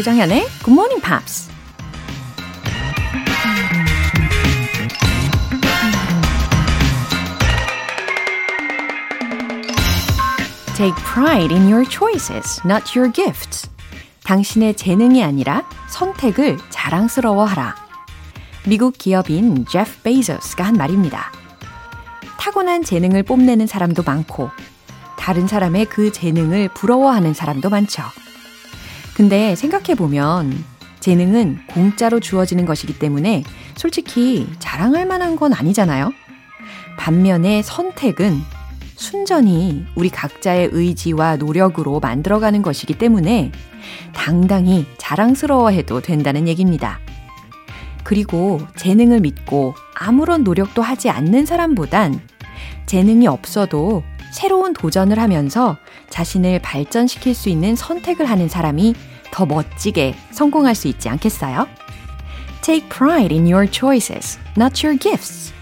조장현의 Good Morning Pops. Take pride in your choices, not your gifts. 당신의 재능이 아니라 선택을 자랑스러워하라. 미국 기업인 제프 베이저스가 한 말입니다. 타고난 재능을 뽐내는 사람도 많고 다른 사람의 그 재능을 부러워하는 사람도 많죠. 근데 생각해보면 재능은 공짜로 주어지는 것이기 때문에 솔직히 자랑할 만한 건 아니잖아요. 반면에 선택은 순전히 우리 각자의 의지와 노력으로 만들어가는 것이기 때문에 당당히 자랑스러워해도 된다는 얘기입니다. 그리고 재능을 믿고 아무런 노력도 하지 않는 사람보단 재능이 없어도 새로운 도전을 하면서 자신을 발전시킬 수 있는 선택을 하는 사람이 더 멋지게 성공할 수 있지 않겠어요? Take pride in your choices, not your gifts.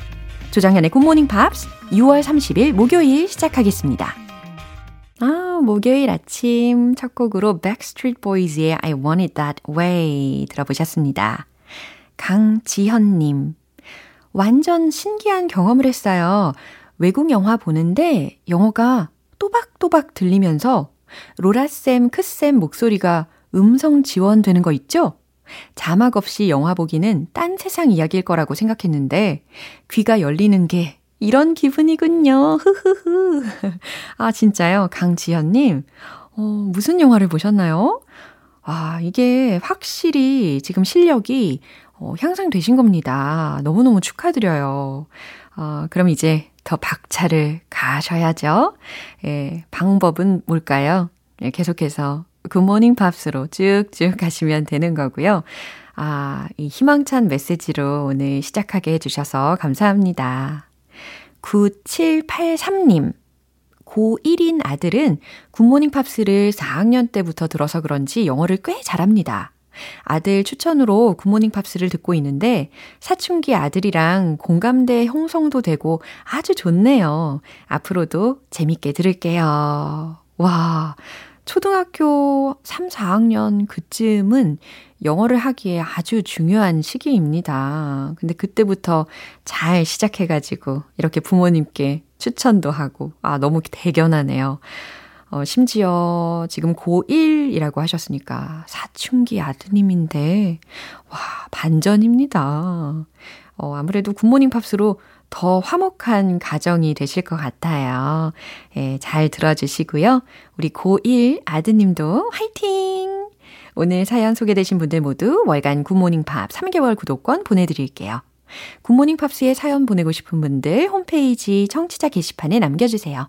조장현의 Morning Pops 6월 30일 목요일 시작하겠습니다. 아, 목요일 아침 첫 곡으로 Backstreet Boys의 I Want It That Way 들어보셨습니다. 강지현님, 완전 신기한 경험을 했어요. 외국 영화 보는데 영어가 또박또박 들리면서 로라쌤, 크쌤 목소리가 음성 지원되는 거 있죠? 자막 없이 영화 보기는 딴 세상 이야기일 거라고 생각했는데 귀가 열리는 게 이런 기분이군요. 흐흐흐. 아, 진짜요? 강지현님. 어, 무슨 영화를 보셨나요? 아, 이게 확실히 지금 실력이 어, 향상되신 겁니다. 너무너무 축하드려요. 어, 그럼 이제 더 박차를 가셔야죠. 예, 방법은 뭘까요? 예, 계속해서 Good Morning Pops로 쭉쭉 가시면 되는 거고요. 아, 이 희망찬 메시지로 오늘 시작하게 해주셔서 감사합니다. 9783님. 고1인 아들은 Good Morning Pops를 4학년 때부터 들어서 그런지 영어를 꽤 잘합니다. 아들 추천으로 굿모닝 팝스를 듣고 있는데 사춘기 아들이랑 공감대 형성도 되고 아주 좋네요. 앞으로도 재밌게 들을게요. 와, 초등학교 3, 4학년 그쯤은 영어를 하기에 아주 중요한 시기입니다. 근데 그때부터 잘 시작해가지고 이렇게 부모님께 추천도 하고, 아, 너무 대견하네요. 어, 심지어 지금 고1이라고 하셨으니까 사춘기 아드님인데, 와, 반전입니다. 어, 아무래도 Good Morning Pops로 더 화목한 가정이 되실 것 같아요. 예, 잘 들어주시고요. 우리 고1 아드님도 화이팅! 오늘 사연 소개되신 분들 모두 월간 Good Morning Pops 3개월 구독권 보내드릴게요. Good Morning Pops에 사연 보내고 싶은 분들 홈페이지 청취자 게시판에 남겨주세요.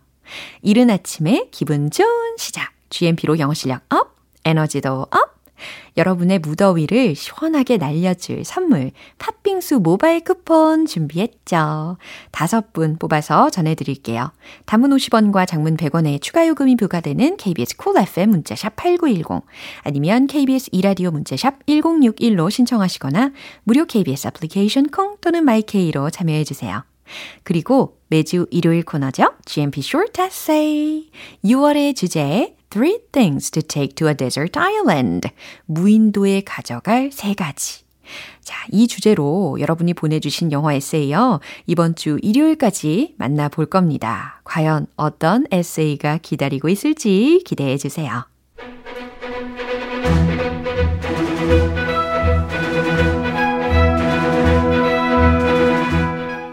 이른 아침에 기분 좋은 시작. GMP로 영어 실력 up, 에너지도 up! 여러분의 무더위를 시원하게 날려줄 선물 팥빙수 모바일 쿠폰 준비했죠. 다섯 분 뽑아서 전해드릴게요. 단문 50원과 장문 100원의 추가 요금이 부과되는 KBS cool FM 문자샵 8910 아니면 KBS 2라디오 문자샵 1061로 신청하시거나 무료 KBS 애플리케이션 콩 또는 my K로 참여해주세요. 그리고 매주 일요일 코너죠. GMP Short Essay. 6월의 주제 Three things to take to a desert island. 무인도에 가져갈 세 가지. 자, 이 주제로 여러분이 보내주신 영어 에세이요. 이번 주 일요일까지 만나볼 겁니다. 과연 어떤 에세이가 기다리고 있을지 기대해 주세요.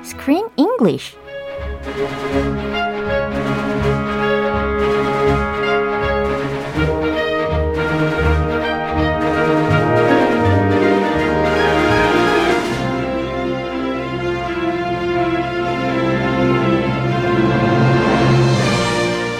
Screen English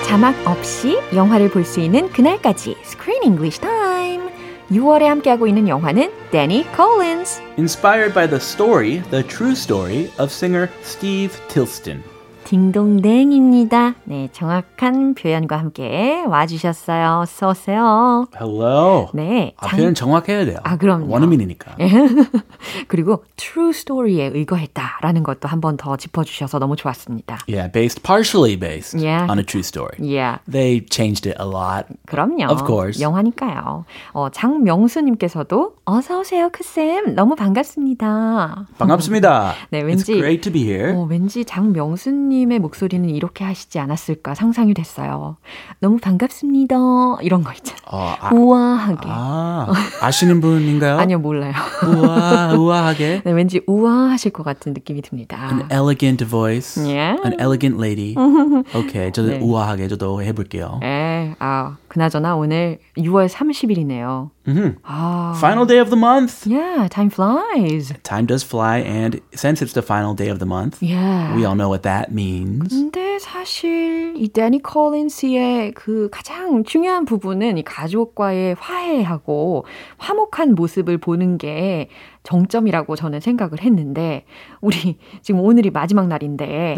자막 없이 영화를 볼 수 있는 그날까지 Screen English Time. 6월에 함께하고 있는 영화는 Danny Collins. Inspired by the story, the true story of singer Steve Tilston. 딩동댕입니다. 네, 정확한 표현과 함께 와주셨어요. 어서 오세요. Hello. 네. 아, 표현 정확해야 돼요. 아, 그럼요. 원어민이니까. 그리고 true story에 의거했다라는 것도 한 번 더 짚어주셔서 너무 좋았습니다. Yeah, based, partially based Yeah. on a true story. Yeah. They changed it a lot. 그럼요. Of course. 영화니까요. 어, 장명수님께서도 어서 오세요, 크쌤. 너무 반갑습니다. 반갑습니다. 네, It's 왠지 great to be here. 어, 왠지 장명수님 의 목소리는 이렇게 하시지 않았을까 상상이 됐어요. 너무 반갑습니다. 이런 거 있잖아요. 어, 아, 우아하게. 아, 아시는 분인가요? 아니요, 몰라요. 우아, 우아하게. 네, 왠지 우아하실 것 같은 느낌이 듭니다. An elegant voice. Yeah. An elegant lady. 오케이, 저도 네. 우아하게 저도 해볼게요. 네, 아, 그나저나 오늘 6월 30일이네요. Mhm. 아, Final day of the month. yeah, time flies. Time does fly, and since it's the final day of the month, Yeah. we all know what that means. 근데 사실 이 데니 콜린스의 그 가장 중요한 부분은 이 가족과의 화해하고 화목한 모습을 보는 게 정점이라고 저는 생각을 했는데 우리 지금 오늘이 마지막 날인데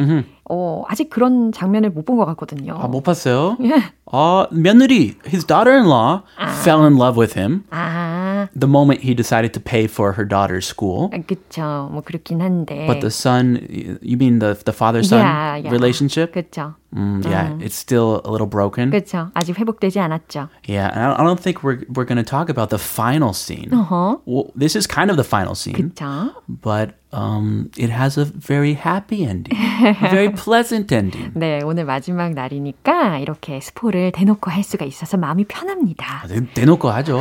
어, 아직 그런 장면을 못 본 것 같거든요. 아, 못 봤어요? 예. 아, 며느리, his daughter-in-law fell in love with him 아, the moment he decided to pay for her daughter's school. 그쵸. 뭐 그렇긴 한데. But the son, you mean the the father-son Yeah, yeah. relationship? 그쵸. Mm, yeah, it's still a little broken. 그쵸. 아직 회복되지 않았죠. Yeah, and I I don't think we're we're going to talk about the final scene. 어허. Well, this is kind of the final scene, 그쵸. but um, it has a very happy ending, a very pleasant ending. 네, 오늘 마지막 날이니까 이렇게 스포를 대놓고 할 수가 있어서 마음이 편합니다. 대, 대놓고 하죠.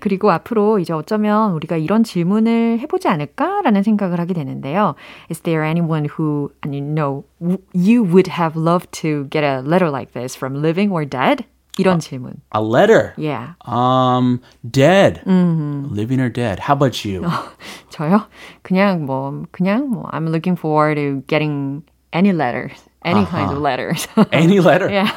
그리고 앞으로 이제 어쩌면 우리가 이런 질문을 해보지 않을까라는 생각을 하게 되는데요. Is there anyone who, 아니, no, you would have loved to get a letter like this from living or dead? 이런 질문. A letter. Yeah. Um, dead. Living or dead. How about you? 저요? 그냥 뭐, 그냥 뭐, I'm looking forward to getting any letters. Any kinds of letters. Any letter. yeah.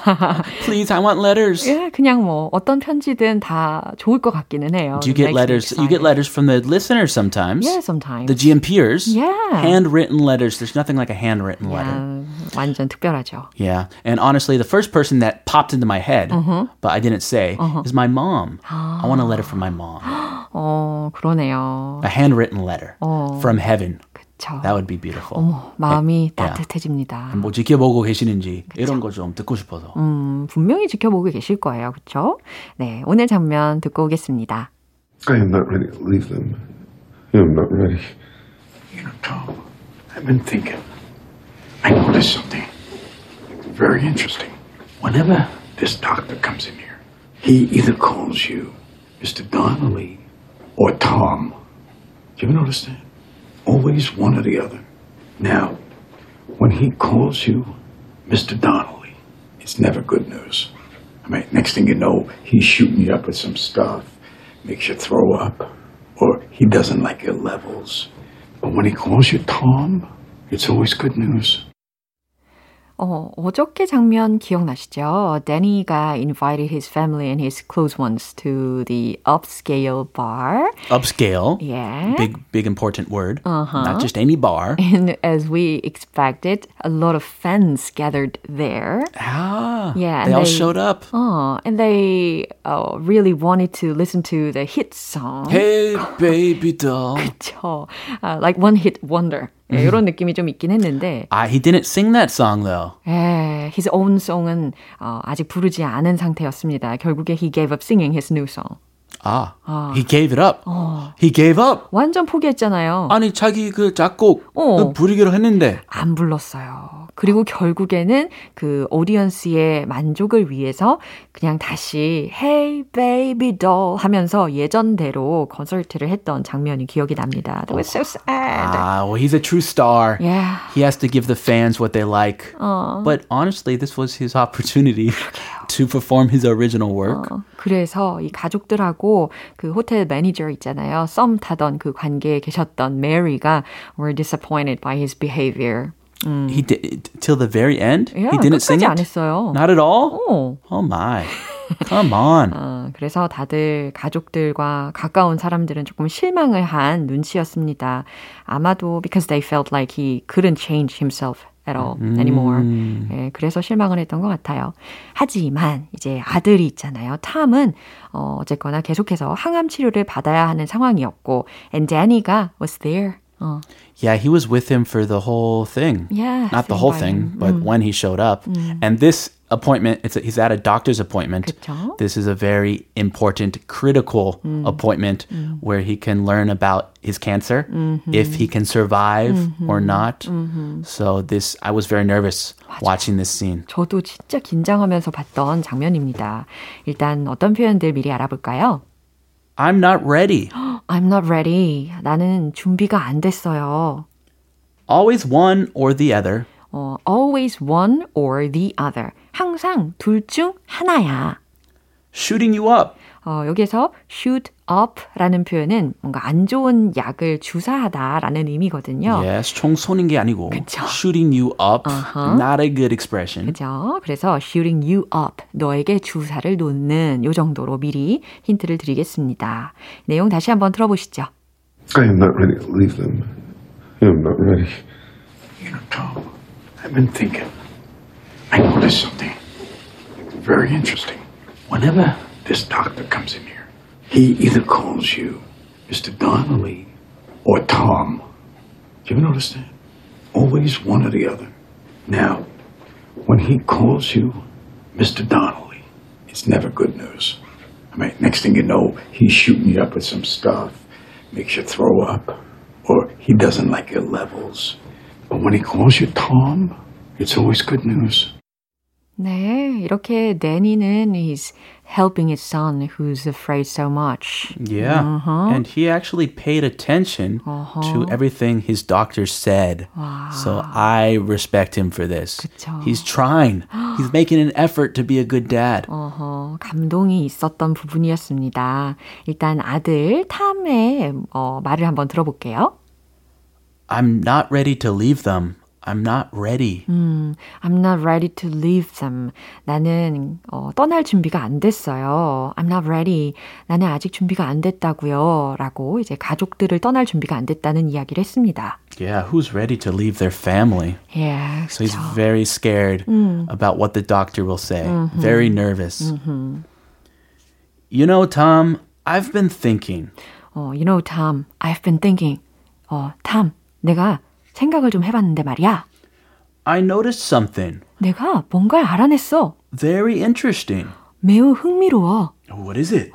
Please, I want letters. 예, 그냥 뭐 어떤 편지든 다 좋을 것 같기는 해요. Do you get Makes me letters? You get excited. letters from the listeners sometimes. Yeah, sometimes. The GMPers. Yeah. Handwritten letters. There's nothing like a handwritten letter. 야, 완전 특별하죠. Yeah. And honestly, the first person that popped into my head, Uh-huh. but I didn't say, is my mom. I want a letter from my mom. 어, 그러네요. A handwritten letter Oh. from heaven. 그쵸. That would be beautiful. 어머, 마음이 Yeah. 따뜻해집니다. 뭐 지켜보고 계시는지 이런 거 좀 듣고 싶어서. 음, 분명히 지켜보고 계실 거예요. 그쵸? 네, 오늘 장면 듣고 오겠습니다. I am not ready to leave them. I am not ready. You know, Tom, I've been thinking. I noticed something very interesting. Whenever this doctor comes in here, he either calls you Mr. Donnelly or Tom. Do you ever notice that? Always one or the other. Now, when he calls you Mr. Donnelly, it's never good news. I mean, next thing you know, he's shooting you up with some stuff, makes you throw up, or he doesn't like your levels. But when he calls you Tom, it's always good news. 어, 어저께 장면 기억나시죠? 데니가 invited his family and his close ones to the upscale bar. Upscale. Yeah. Big, big important word. Uh-huh. Not just any bar. And as we expected, a lot of fans gathered there. Ah. Yeah, They and all they- showed up. Oh, and they uh, really wanted to listen to the hit song. Hey, baby doll. 그쵸. Uh, like one hit wonder. 예, 이런 느낌이 좀 있긴 했는데, Ah, he didn't sing that song though. 예, his own song은 어, 아직 부르지 않은 상태였습니다. 결국에 he gave up singing his new song. Ah, he gave it up. He gave up. 완전 포기했잖아요. 아니 자기 그 작곡 어. 그 부르기로 했는데 안 불렀어요. 그리고 결국에는 그 오디언스의 만족을 위해서 그냥 다시 Hey baby doll 하면서 예전대로 콘서트를 했던 장면이 기억이 납니다. That was so sad. ah, well, he's a true star. Yeah. He has to give the fans what they like. But honestly, this was his opportunity to perform his original work. 어, 그래서 이 가족들하고 그 호텔 매니저 있잖아요. 썸 타던 그 관계에 계셨던 메리가 were disappointed by his behavior. He did till the very end. Yeah, he didn't sing it. 안 했어요. Not at all. 어. Oh my. Come on. 어, 그래서 다들 가족들과 가까운 사람들은 조금 실망을 한 눈치였습니다. 아마도 because they felt like he couldn't change himself at all anymore. 음. 예, 그래서 실망을 했던 것 같아요. 하지만 이제 아들이 있잖아요. 탐은 어, 어쨌거나 계속해서 항암 치료를 받아야 하는 상황이었고 and Danny가 was there. 어. Yeah, he was with him for the whole thing. Yeah. Not the whole thing, but 음. when he showed up. 음. And this appointment, it's a, he's at a doctor's appointment. 그쵸? This is a very important, critical 음. appointment 음. where he can learn about his cancer, mm-hmm. if he can survive mm-hmm. or not. Mm-hmm. So this, I was very nervous 맞아. watching this scene. 저도 진짜 긴장하면서 봤던 장면입니다. 일단 어떤 표현들 미리 알아볼까요? I'm not ready. I'm not ready. 나는 준비가 안 됐어요. Always one or the other. 어, always one or the other. 항상 둘 중 하나야. Shooting you up. 어, 여기서 shoot up라는 표현은 뭔가 안 좋은 약을 주사하다라는 의미거든요. Yes, 총 쏘는 게 아니고 그쵸. shooting you up, uh-huh. not a good expression. 그죠? 그래서 shooting you up, 너에게 주사를 놓는 요 정도로 미리 힌트를 드리겠습니다. 내용 다시 한번 들어보시죠. I am not ready to leave them. I am not ready. You know, Tom, I've been thinking. I noticed something very interesting. Whenever this doctor comes in here, he either calls you Mr. Donnelly or Tom. Do you ever notice that? Always one or the other. Now, when he calls you Mr. Donnelly, it's never good news. I mean, next thing you know, he's shooting you up with some stuff, makes you throw up, or he doesn't like your levels. But when he calls you Tom, it's always good news. 네, 이렇게 Danny는 he's helping his son who's afraid so much. Yeah, uh-huh. and he actually paid attention uh-huh. to everything his doctor said. Wow. So I respect him for this. 그쵸. He's trying. He's making an effort to be a good dad. 어허, 감동이 있었던 부분이었습니다. 일단 아들 탐의 어, 말을 한번 들어볼게요. I'm not ready to leave them. I'm not ready. 음, I'm not ready to leave them. 나는 어, 떠날 준비가 안 됐어요. I'm not ready. 나는 아직 준비가 안 됐다고요. 라고 이제 가족들을 떠날 준비가 안 됐다는 이야기를 했습니다. Yeah, who's ready to leave their family? Yeah, so he's very scared 음. about what the doctor will say. Mm-hmm. Very nervous. Mm-hmm. You know, Tom, I've been thinking. 어, you know, Tom, I've been thinking. 어, Tom, 내가 생각을 좀 해봤는데 말이야. I noticed something. 내가 뭔가를 알아냈어. Very interesting. 매우 흥미로워. What is it?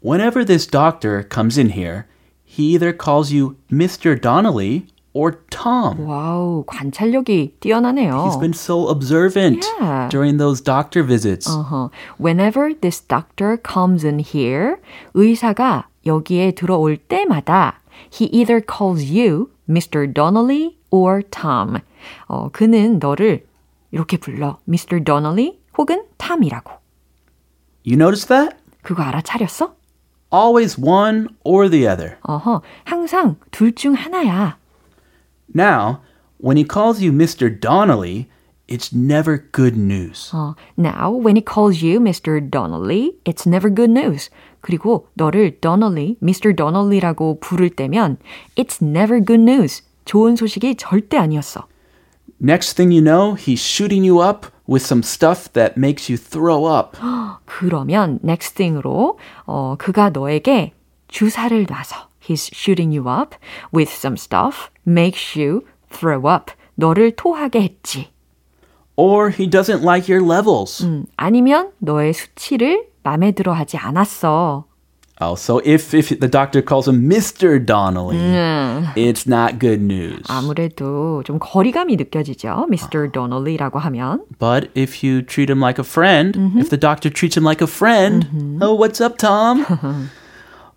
Whenever this doctor comes in here, he either calls you Mr. Donnelly or Tom. 와우, 관찰력이 뛰어나네요. He's been so observant yeah. during those doctor visits. Uh-huh. Whenever this doctor comes in here, 의사가 여기에 들어올 때마다 he either calls you Mr. Donnelly or Tom. 어, 그는 너를 이렇게 불러. Mr. Donnelly 혹은 Tom이라고. You notice that? 그거 알아차렸어? Always one or the other. 어허, 항상 둘 중 하나야. Now, when he calls you Mr. Donnelly, it's never good news. 어, now, when he calls you Mr. Donnelly, it's never good news. 그리고 너를 Donnelly, Mr. Donnelly라고 부를 때면 it's never good news. 좋은 소식이 절대 아니었어. Next thing you know, he's shooting you up with some stuff that makes you throw up. 그러면 next thing으로 어, 그가 너에게 주사를 놔서 he's shooting you up with some stuff makes you throw up. 너를 토하게 했지. Or he doesn't like your levels. 음, 아니면 너의 수치를 마음에 들어 하지 않았어. Oh, so if, if the doctor calls him Mr. Donnelly, 음. it's not good news. 아무래도 좀 거리감이 느껴지죠. Mr. Donnelly라고 하면. But if you treat him like a friend, mm-hmm. if the doctor treats him like a friend, mm-hmm. oh, what's up, Tom?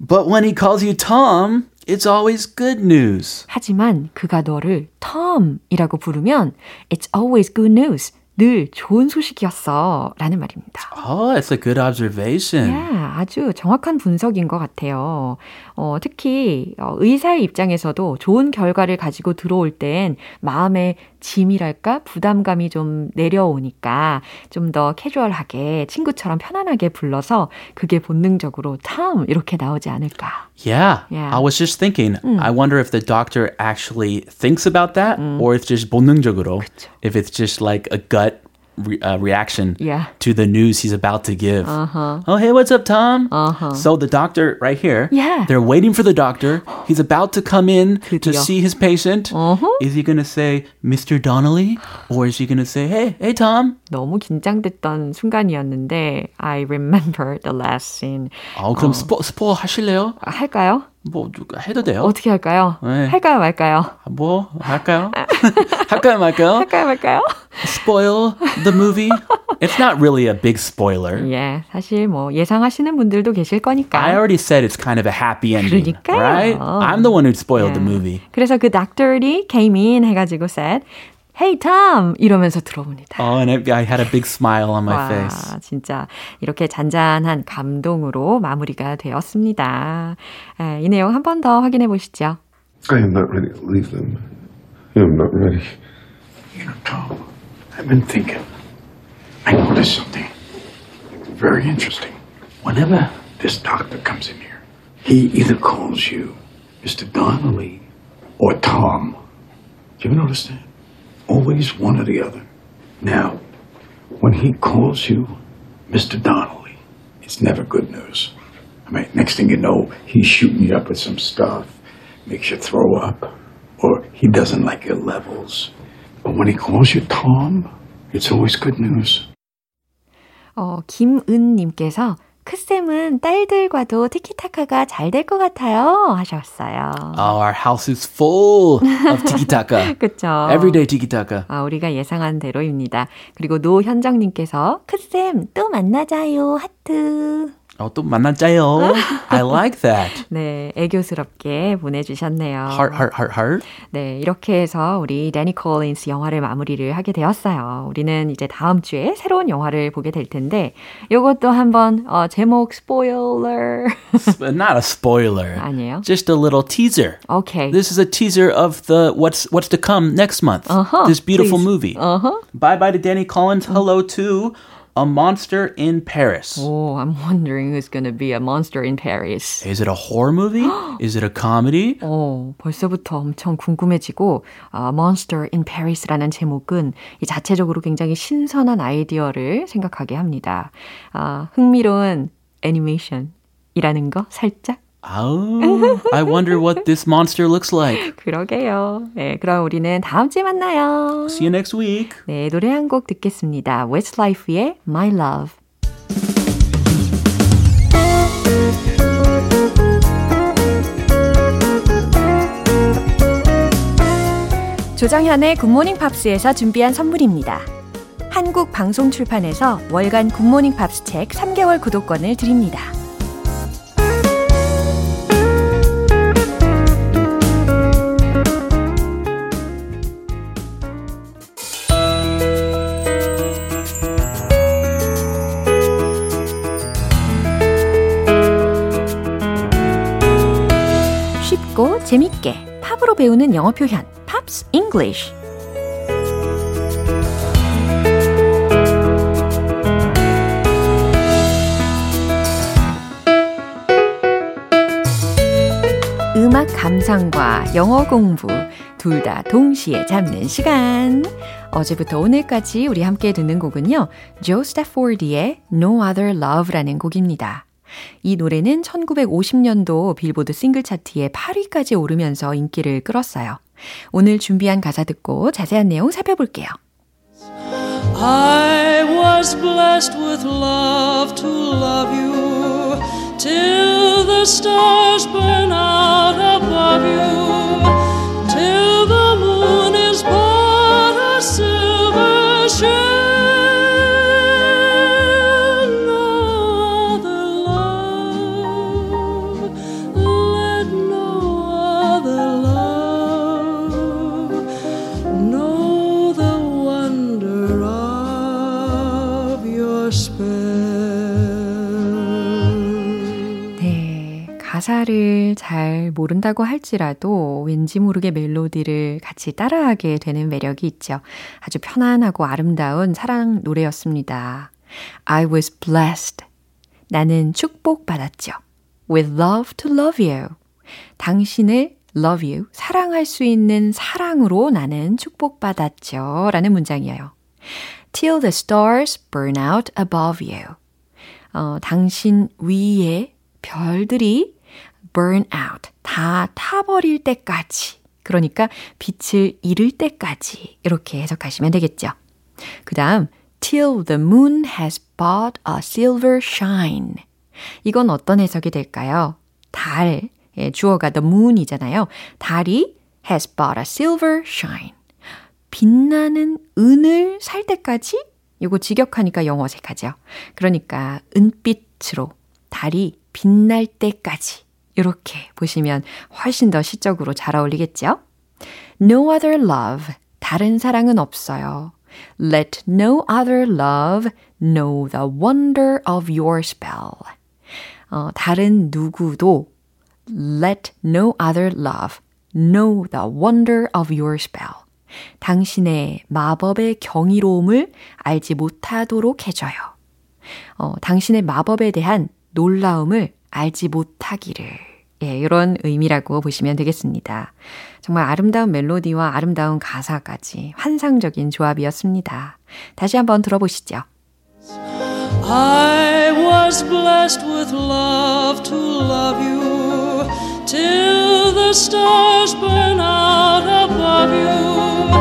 but when he calls you Tom, it's always good news. 하지만 그가 너를 Tom이라고 부르면 it's always good news. 늘 좋은 소식이었어. 라는 말입니다. Oh, that's a good observation. Yeah, 아주 정확한 분석인 것 같아요. 어, 특히 어, 의사의 입장에서도 좋은 결과를 가지고 들어올 땐 마음의 짐이랄까 부담감이 좀 내려오니까 좀 더 캐주얼하게 친구처럼 편안하게 불러서 그게 본능적으로 탐 이렇게 나오지 않을까 Yeah. Yeah. I was just thinking, I wonder if the doctor actually thinks about that or it's just 본능적으로. If it's just like a gut re- uh, reaction Yeah. to the news he's about to give. Uh-huh. Oh, hey, what's up, Tom? Uh-huh. So the doctor right here, Yeah. they're waiting for the doctor. He's about to come in to 드디어. see his patient. Uh-huh. Is he going to say, Mr. Donnelly? Or is he going to say, hey, hey, Tom? 너무 긴장됐던 순간이었는데 I remember the last scene. 어, 그럼 스포, 스포 하실래요? 아, 할까요? 뭐, 해도 돼요? 어떻게 할까요? 네. 할까요 말까요? 뭐, 할까요? 할까요, 말까요? 할까요 말까요? spoil the movie. It's not really a big spoiler. 예, 사실 뭐 예상하시는 분들도 계실 거니까. I already said it's kind of a happy ending, 그러니까요. right? I'm the one who spoiled the 예. movie. 그래서 그 doctor이 came in 해가지고 said, Hey Tom 이러면서 들어옵니다. Oh, and I, I had a big smile on my 와, face. 진짜 이렇게 잔잔한 감동으로 마무리가 되었습니다. 에, 이 내용 한 번 더 확인해 보시죠. I am not ready to leave them. I am not ready. You know, Tom, I've been thinking. I noticed something very interesting. Whenever this doctor comes in here, he either calls you Mr. Donnelly or Tom. Do you ever notice that? Always one or the other. Now, when he calls you Mr. Donnelly, it's never good news. I mean, next thing you know, he's shooting you up with some stuff, makes you throw up, or he doesn't like your levels. But when he calls you Tom, it's always good news. 어, 김은님께서 크쌤은 딸들과도 티키타카가 잘 될 것 같아요 하셨어요. Oh, our house is full of tiki-taka. 그쵸? Everyday tiki-taka. 아, 우리가 예상한 대로입니다. 그리고 노현정님께서 크쌤 또 만나자요 하트. Oh, 또 만나자요. I like that. 네, 애교스럽게 보내주셨네요. Heart, heart, heart, heart. 네, 이렇게 해서 우리 데니 콜린스 영화를 마무리를 하게 되었어요. 우리는 이제 다음 주에 새로운 영화를 보게 될 텐데, 이것도 한번 어, 제목. But not a spoiler. 아니에요? Just a little teaser. 오케이. This is a teaser of the what's what's to come next month. Uh-huh, this beautiful please. movie. Uh-huh. Bye bye to Danny Collins. Hello to A Monster in Paris. Oh, I'm wondering who's gonna be a monster in Paris. Is it a horror movie? is it a comedy? 어, 벌써부터 엄청 궁금해지고 아, Monster in Paris라는 제목은 이 자체적으로 굉장히 신선한 아이디어를 생각하게 합니다. 아, 흥미로운 애니메이션이라는 거 살짝 Oh, I wonder what this monster looks like. 그러게요. 네, 그럼 우리는 다음 주에 만나요. See you next week. 네, 노래 한 곡 듣겠습니다. Westlife의 My Love. 조정현의 굿모닝 팝스에서 준비한 선물입니다. 한국 방송 출판에서 월간 Good Morning Pops 책 3개월 구독권을 드립니다. 재밌게 팝으로 배우는 영어 표현 Pops English 음악 감상과 영어 공부 둘 다 동시에 잡는 시간. 어제부터 오늘까지 우리 함께 듣는 곡은요. Jo Stafford의 No Other Love라는 곡입니다. 이 노래는 1950년도 빌보드 싱글 차트에 8위까지 오르면서 인기를 끌었어요. 오늘 준비한 가사 듣고 자세한 내용 살펴볼게요. I was blessed with love to love you till the stars burn out above you, 가사를 잘 모른다고 할지라도 왠지 모르게 멜로디를 같이 따라하게 되는 매력이 있죠. 아주 편안하고 아름다운 사랑 노래였습니다. I was blessed. 나는 축복받았죠. with love to love you. 당신을 love you, 사랑할 수 있는 사랑으로 나는 축복받았죠. 라는 문장이에요. Till the stars burn out above you. 어, 당신 위에 별들이 burn out, 다 타버릴 때까지. 그러니까 빛을 잃을 때까지. 이렇게 해석하시면 되겠죠. 그 다음, till the moon has bought a silver shine. 이건 어떤 해석이 될까요? 달, 예, 주어가 the moon이잖아요. 달이 has bought a silver shine. 빛나는 은을 살 때까지? 이거 직역하니까 영어 어색하죠. 그러니까 은빛으로 달이 빛날 때까지. 이렇게 보시면 훨씬 더 시적으로 잘 어울리겠죠? No other love. 다른 사랑은 없어요. Let no other love know the wonder of your spell. 어, 다른 누구도 let no other love know the wonder of your spell. 당신의 마법의 경이로움을 알지 못하도록 해줘요. 어, 당신의 마법에 대한 놀라움을 알지 못하기를. 예, 이런 의미라고 보시면 되겠습니다. 정말 아름다운 멜로디와 아름다운 가사까지 환상적인 조합이었습니다. 다시 한번 들어보시죠. I was blessed with love to love you till the stars burn out above you,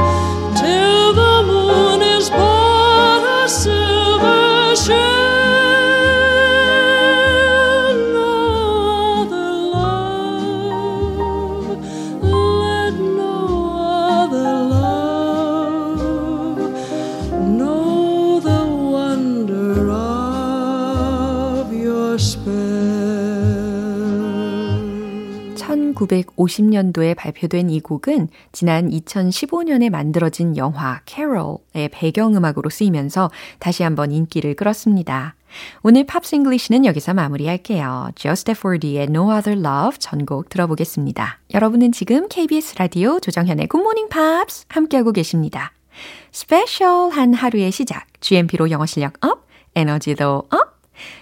1950년도에 발표된 이 곡은 지난 2015년에 만들어진 영화 캐롤의 배경음악으로 쓰이면서 다시 한번 인기를 끌었습니다. 오늘 Pops English는 여기서 마무리할게요. Jo Stafford의 No Other Love 전곡 들어보겠습니다. 여러분은 지금 KBS 라디오 조정현의 Good Morning Pops 함께하고 계십니다. special한 하루의 시작, GMP로 영어 실력 up, 에너지도 up,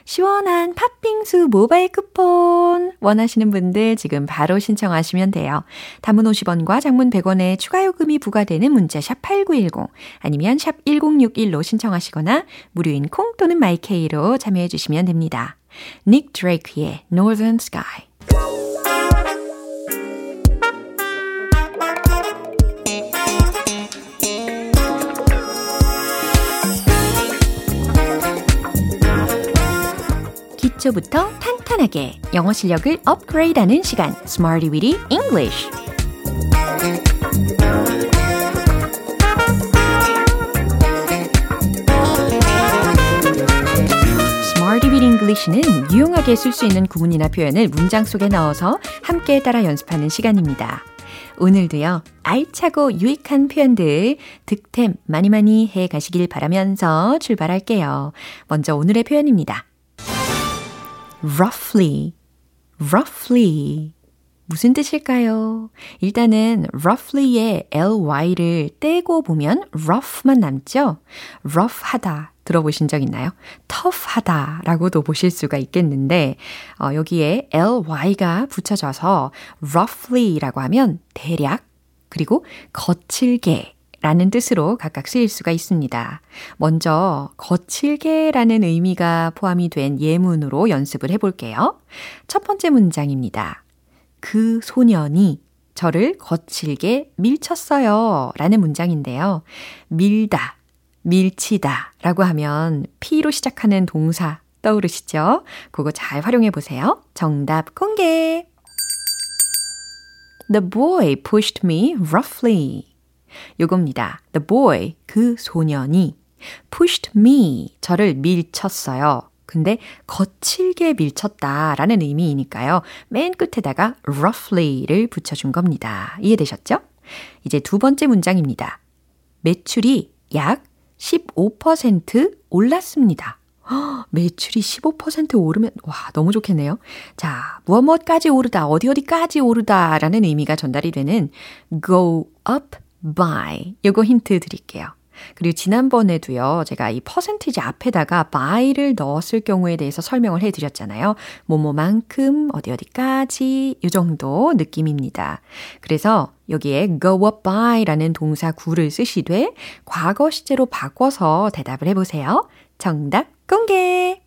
시원한 팥빙수 모바일 쿠폰 원하시는 분들 지금 바로 신청하시면 돼요. 단문 50원과 장문 100원의 추가 요금이 부과되는 문자 샵 8910 아니면 샵 1061로 신청하시거나 무료인 콩 또는 마이케이로 참여해 주시면 됩니다. 닉 드레이크의 Northern Sky 기초부터 탄탄하게 영어 실력을 업그레이드하는 시간 Smarty Weedy English English는 유용하게 쓸 수 있는 구문이나 표현을 문장 속에 넣어서 함께 따라 연습하는 시간입니다. 오늘도요, 알차고 유익한 표현들 득템 많이 많이 해 가시길 바라면서 출발할게요. 먼저 오늘의 표현입니다. Roughly, roughly. 무슨 뜻일까요? 일단은 roughly의 ly를 떼고 보면 rough만 남죠? rough하다 들어보신 적 있나요? tough하다 라고도 보실 수가 있겠는데 어, 여기에 ly가 붙여져서 roughly라고 하면 대략 그리고 거칠게 라는 뜻으로 각각 쓰일 수가 있습니다. 먼저 거칠게 라는 의미가 포함이 된 예문으로 연습을 해볼게요. 첫 번째 문장입니다. 그 소년이 저를 거칠게 밀쳤어요. 라는 문장인데요. 밀다, 밀치다 라고 하면 P로 시작하는 동사 떠오르시죠? 그거 잘 활용해 보세요. 정답 공개! The boy pushed me roughly. 요겁니다. The boy, 그 소년이 pushed me, 저를 밀쳤어요. 근데 거칠게 밀쳤다 라는 의미이니까요. 맨 끝에다가 roughly를 붙여준 겁니다. 이해되셨죠? 이제 두 번째 문장입니다. 매출이 약 15% 올랐습니다. 허, 매출이 15% 오르면 와 너무 좋겠네요. 자, 무엇 무엇까지 오르다, 어디 어디까지 오르다라는 의미가 전달이 되는 go up by. 요거 힌트 드릴게요. 그리고 지난번에도요, 제가 이 퍼센티지 앞에다가 by를 넣었을 경우에 대해서 설명을 해 드렸잖아요. 뭐뭐만큼, 어디 어디까지, 이 정도 느낌입니다. 그래서 여기에 go up by라는 동사 구를 쓰시되 과거 시제로 바꿔서 대답을 해보세요. 정답 공개!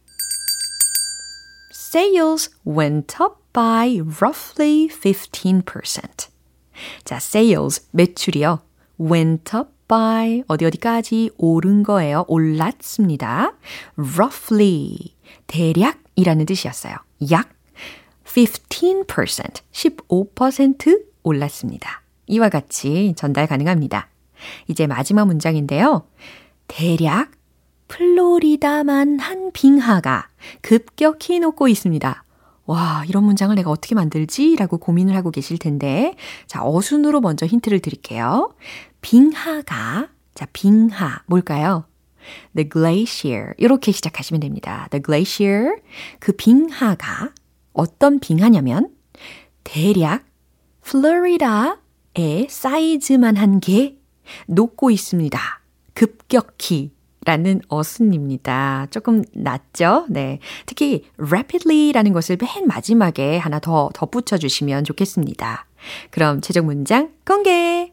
Sales went up by roughly 15%. 자, sales, 매출이요. went up by 어디 어디까지 오른 거예요. 올랐습니다. roughly 대략이라는 뜻이었어요. 약 15% 15% 올랐습니다. 이와 같이 전달 가능합니다. 이제 마지막 문장인데요. 대략 플로리다만 한 빙하가 급격히 녹고 있습니다. 와, 이런 문장을 내가 어떻게 만들지? 라고 고민을 하고 계실 텐데, 자, 어순으로 먼저 힌트를 드릴게요. 빙하가, 자, 빙하, 뭘까요? The glacier. 이렇게 시작하시면 됩니다. The glacier. 그 빙하가 어떤 빙하냐면, 대략 플로리다의 사이즈만 한 게 녹고 있습니다. 급격히. 라는 어순입니다. 조금 낫죠? 네. 특히 rapidly라는 것을 맨 마지막에 하나 더 덧붙여 주시면 좋겠습니다. 그럼 최종 문장 공개!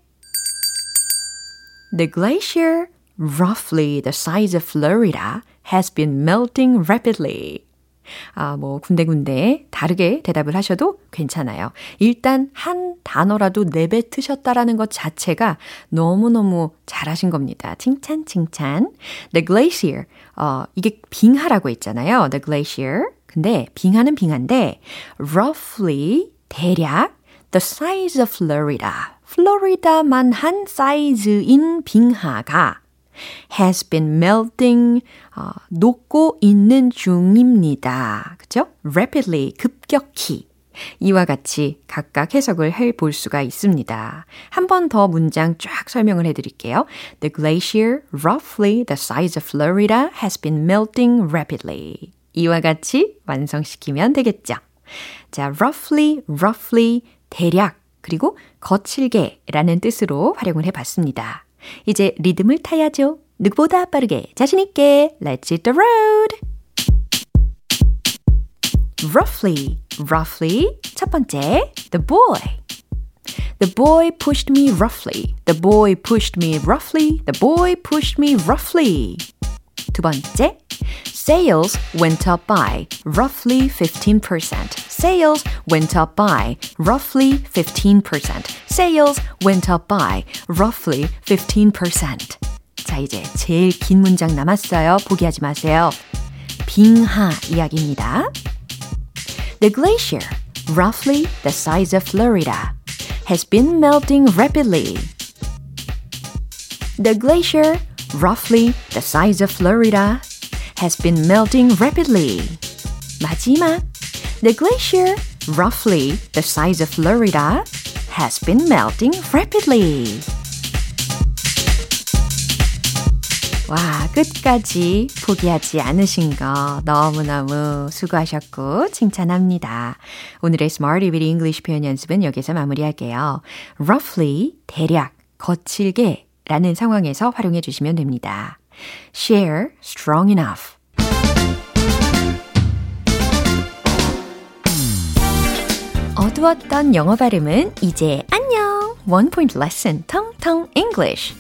The glacier, roughly the size of Florida, has been melting rapidly. 아, 뭐, 군데군데 다르게 대답을 하셔도 괜찮아요. 일단 한 단어라도 내뱉으셨다라는 것 자체가 너무너무 잘하신 겁니다. 칭찬, 칭찬. The glacier. 어, 이게 빙하라고 했잖아요. The glacier. 근데 빙하는 빙하인데, roughly, 대략, the size of Florida. 플로리다만 한 사이즈인 빙하가 has been melting, 어, 녹고 있는 중입니다. 그죠? rapidly, 급격히. 이와 같이 각각 해석을 해 볼 수가 있습니다. 한 번 더 문장 쫙 설명을 해 드릴게요. The glacier, roughly the size of Florida, has been melting rapidly. 이와 같이 완성시키면 되겠죠. 자, roughly, roughly, 대략, 그리고 거칠게 라는 뜻으로 활용을 해 봤습니다. 이제 리듬을 타야죠. 누구보다 빠르게 자신있게 Let's hit the road! roughly, roughly 첫 번째 the boy The boy pushed me roughly. The boy pushed me roughly. The boy pushed me roughly. 두 번째 Sales went up by roughly 15%. Sales went up by roughly 15%. Sales went up by roughly 15%. 자, 이제 제일 긴 문장 남았어요. 포기하지 마세요. 빙하 이야기입니다. The glacier, roughly the size of Florida, has been melting rapidly. The glacier, roughly the size of Florida, has been melting rapidly. 마지막. The glacier, roughly the size of Florida, has been melting rapidly. 와, 끝까지 포기하지 않으신 거 너무너무 수고하셨고 칭찬합니다. 오늘의 Smarty with English 표현 연습은 여기서 마무리할게요. roughly, 대략, 거칠게 라는 상황에서 활용해 주시면 됩니다. share, strong enough. 어두웠던 영어 발음은 이제 안녕! One point lesson, 텅텅 English.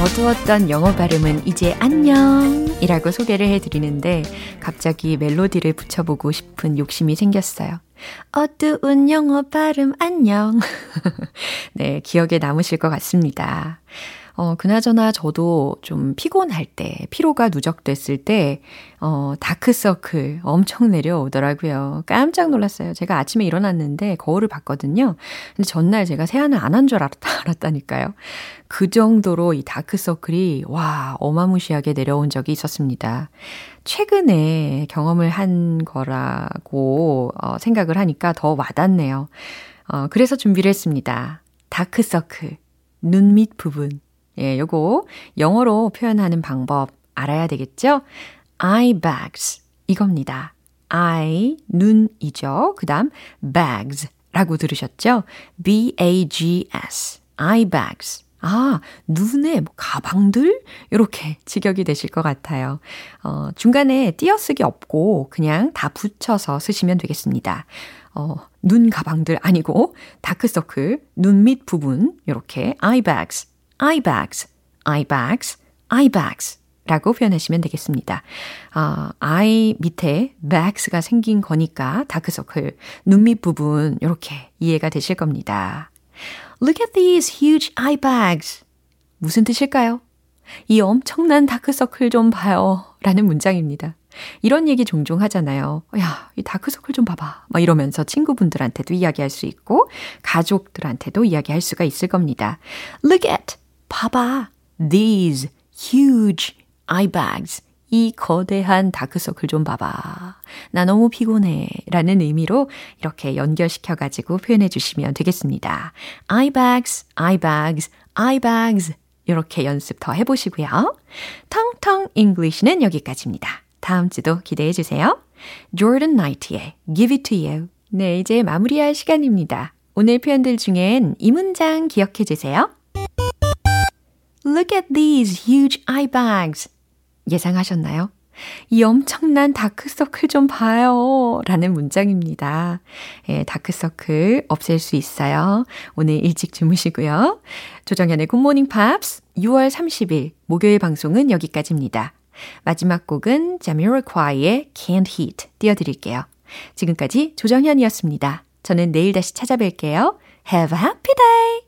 어두웠던 영어 발음은 이제 안녕이라고 소개를 해드리는데 갑자기 멜로디를 붙여보고 싶은 욕심이 생겼어요. 어두운 영어 발음 안녕. 네, 기억에 남으실 것 같습니다. 어, 그나저나 저도 좀 피곤할 때, 피로가 누적됐을 때, 어, 다크서클 엄청 내려오더라고요. 깜짝 놀랐어요. 제가 아침에 일어났는데 거울을 봤거든요. 근데 전날 제가 세안을 안 한줄 알았다니까요. 그 정도로 이 다크서클이, 와, 어마무시하게 내려온 적이 있었습니다. 최근에 경험을 한 거라고 어, 생각을 하니까 더 와닿네요. 어, 그래서 준비를 했습니다. 다크서클, 눈 밑 부분. 예, 요거 영어로 표현하는 방법 알아야 되겠죠? eye bags 이겁니다. eye, 눈이죠. 그 다음 bags 라고 들으셨죠? B-A-G-S, eye bags. 아, 눈에 뭐 가방들? 이렇게 직역이 되실 것 같아요. 어, 중간에 띄어쓰기 없고 그냥 다 붙여서 쓰시면 되겠습니다. 어, 눈 가방들 아니고 다크서클, 눈 밑 부분 이렇게 eye eye bags, eye bags, eye bags 라고 표현하시면 되겠습니다. 아, eye 밑에 bags가 생긴 거니까 다크서클, 눈 밑 부분 이렇게 이해가 되실 겁니다. Look at these huge eye bags. 무슨 뜻일까요? 이 엄청난 다크서클 좀 봐요. 라는 문장입니다. 이런 얘기 종종 하잖아요. 야, 이 다크서클 좀 봐봐. 막 이러면서 친구분들한테도 이야기할 수 있고, 가족들한테도 이야기할 수가 있을 겁니다. Look at, 봐봐. These huge eye bags. 이 거대한 다크서클 좀 봐봐. 나 너무 피곤해. 라는 의미로 이렇게 연결시켜가지고 표현해 주시면 되겠습니다. eye bags, eye bags, eye bags. 이렇게 연습 더 해보시고요. 텅텅 English는 여기까지입니다. 다음 주도 기대해 주세요. Jordan Knight의 Give It To You. 네, 이제 마무리할 시간입니다. 오늘 표현들 중엔 이 문장 기억해 주세요. Look at these huge eye bags. 예상하셨나요? 이 엄청난 다크서클 좀 봐요. 라는 문장입니다. 예, 다크서클 없앨 수 있어요. 오늘 일찍 주무시고요. 조정현의 굿모닝 팝스 6월 30일 목요일 방송은 여기까지입니다. 마지막 곡은 자미로콰이의 Can't Heat 띄워드릴게요. 지금까지 조정현이었습니다. 저는 내일 다시 찾아뵐게요. Have a happy day!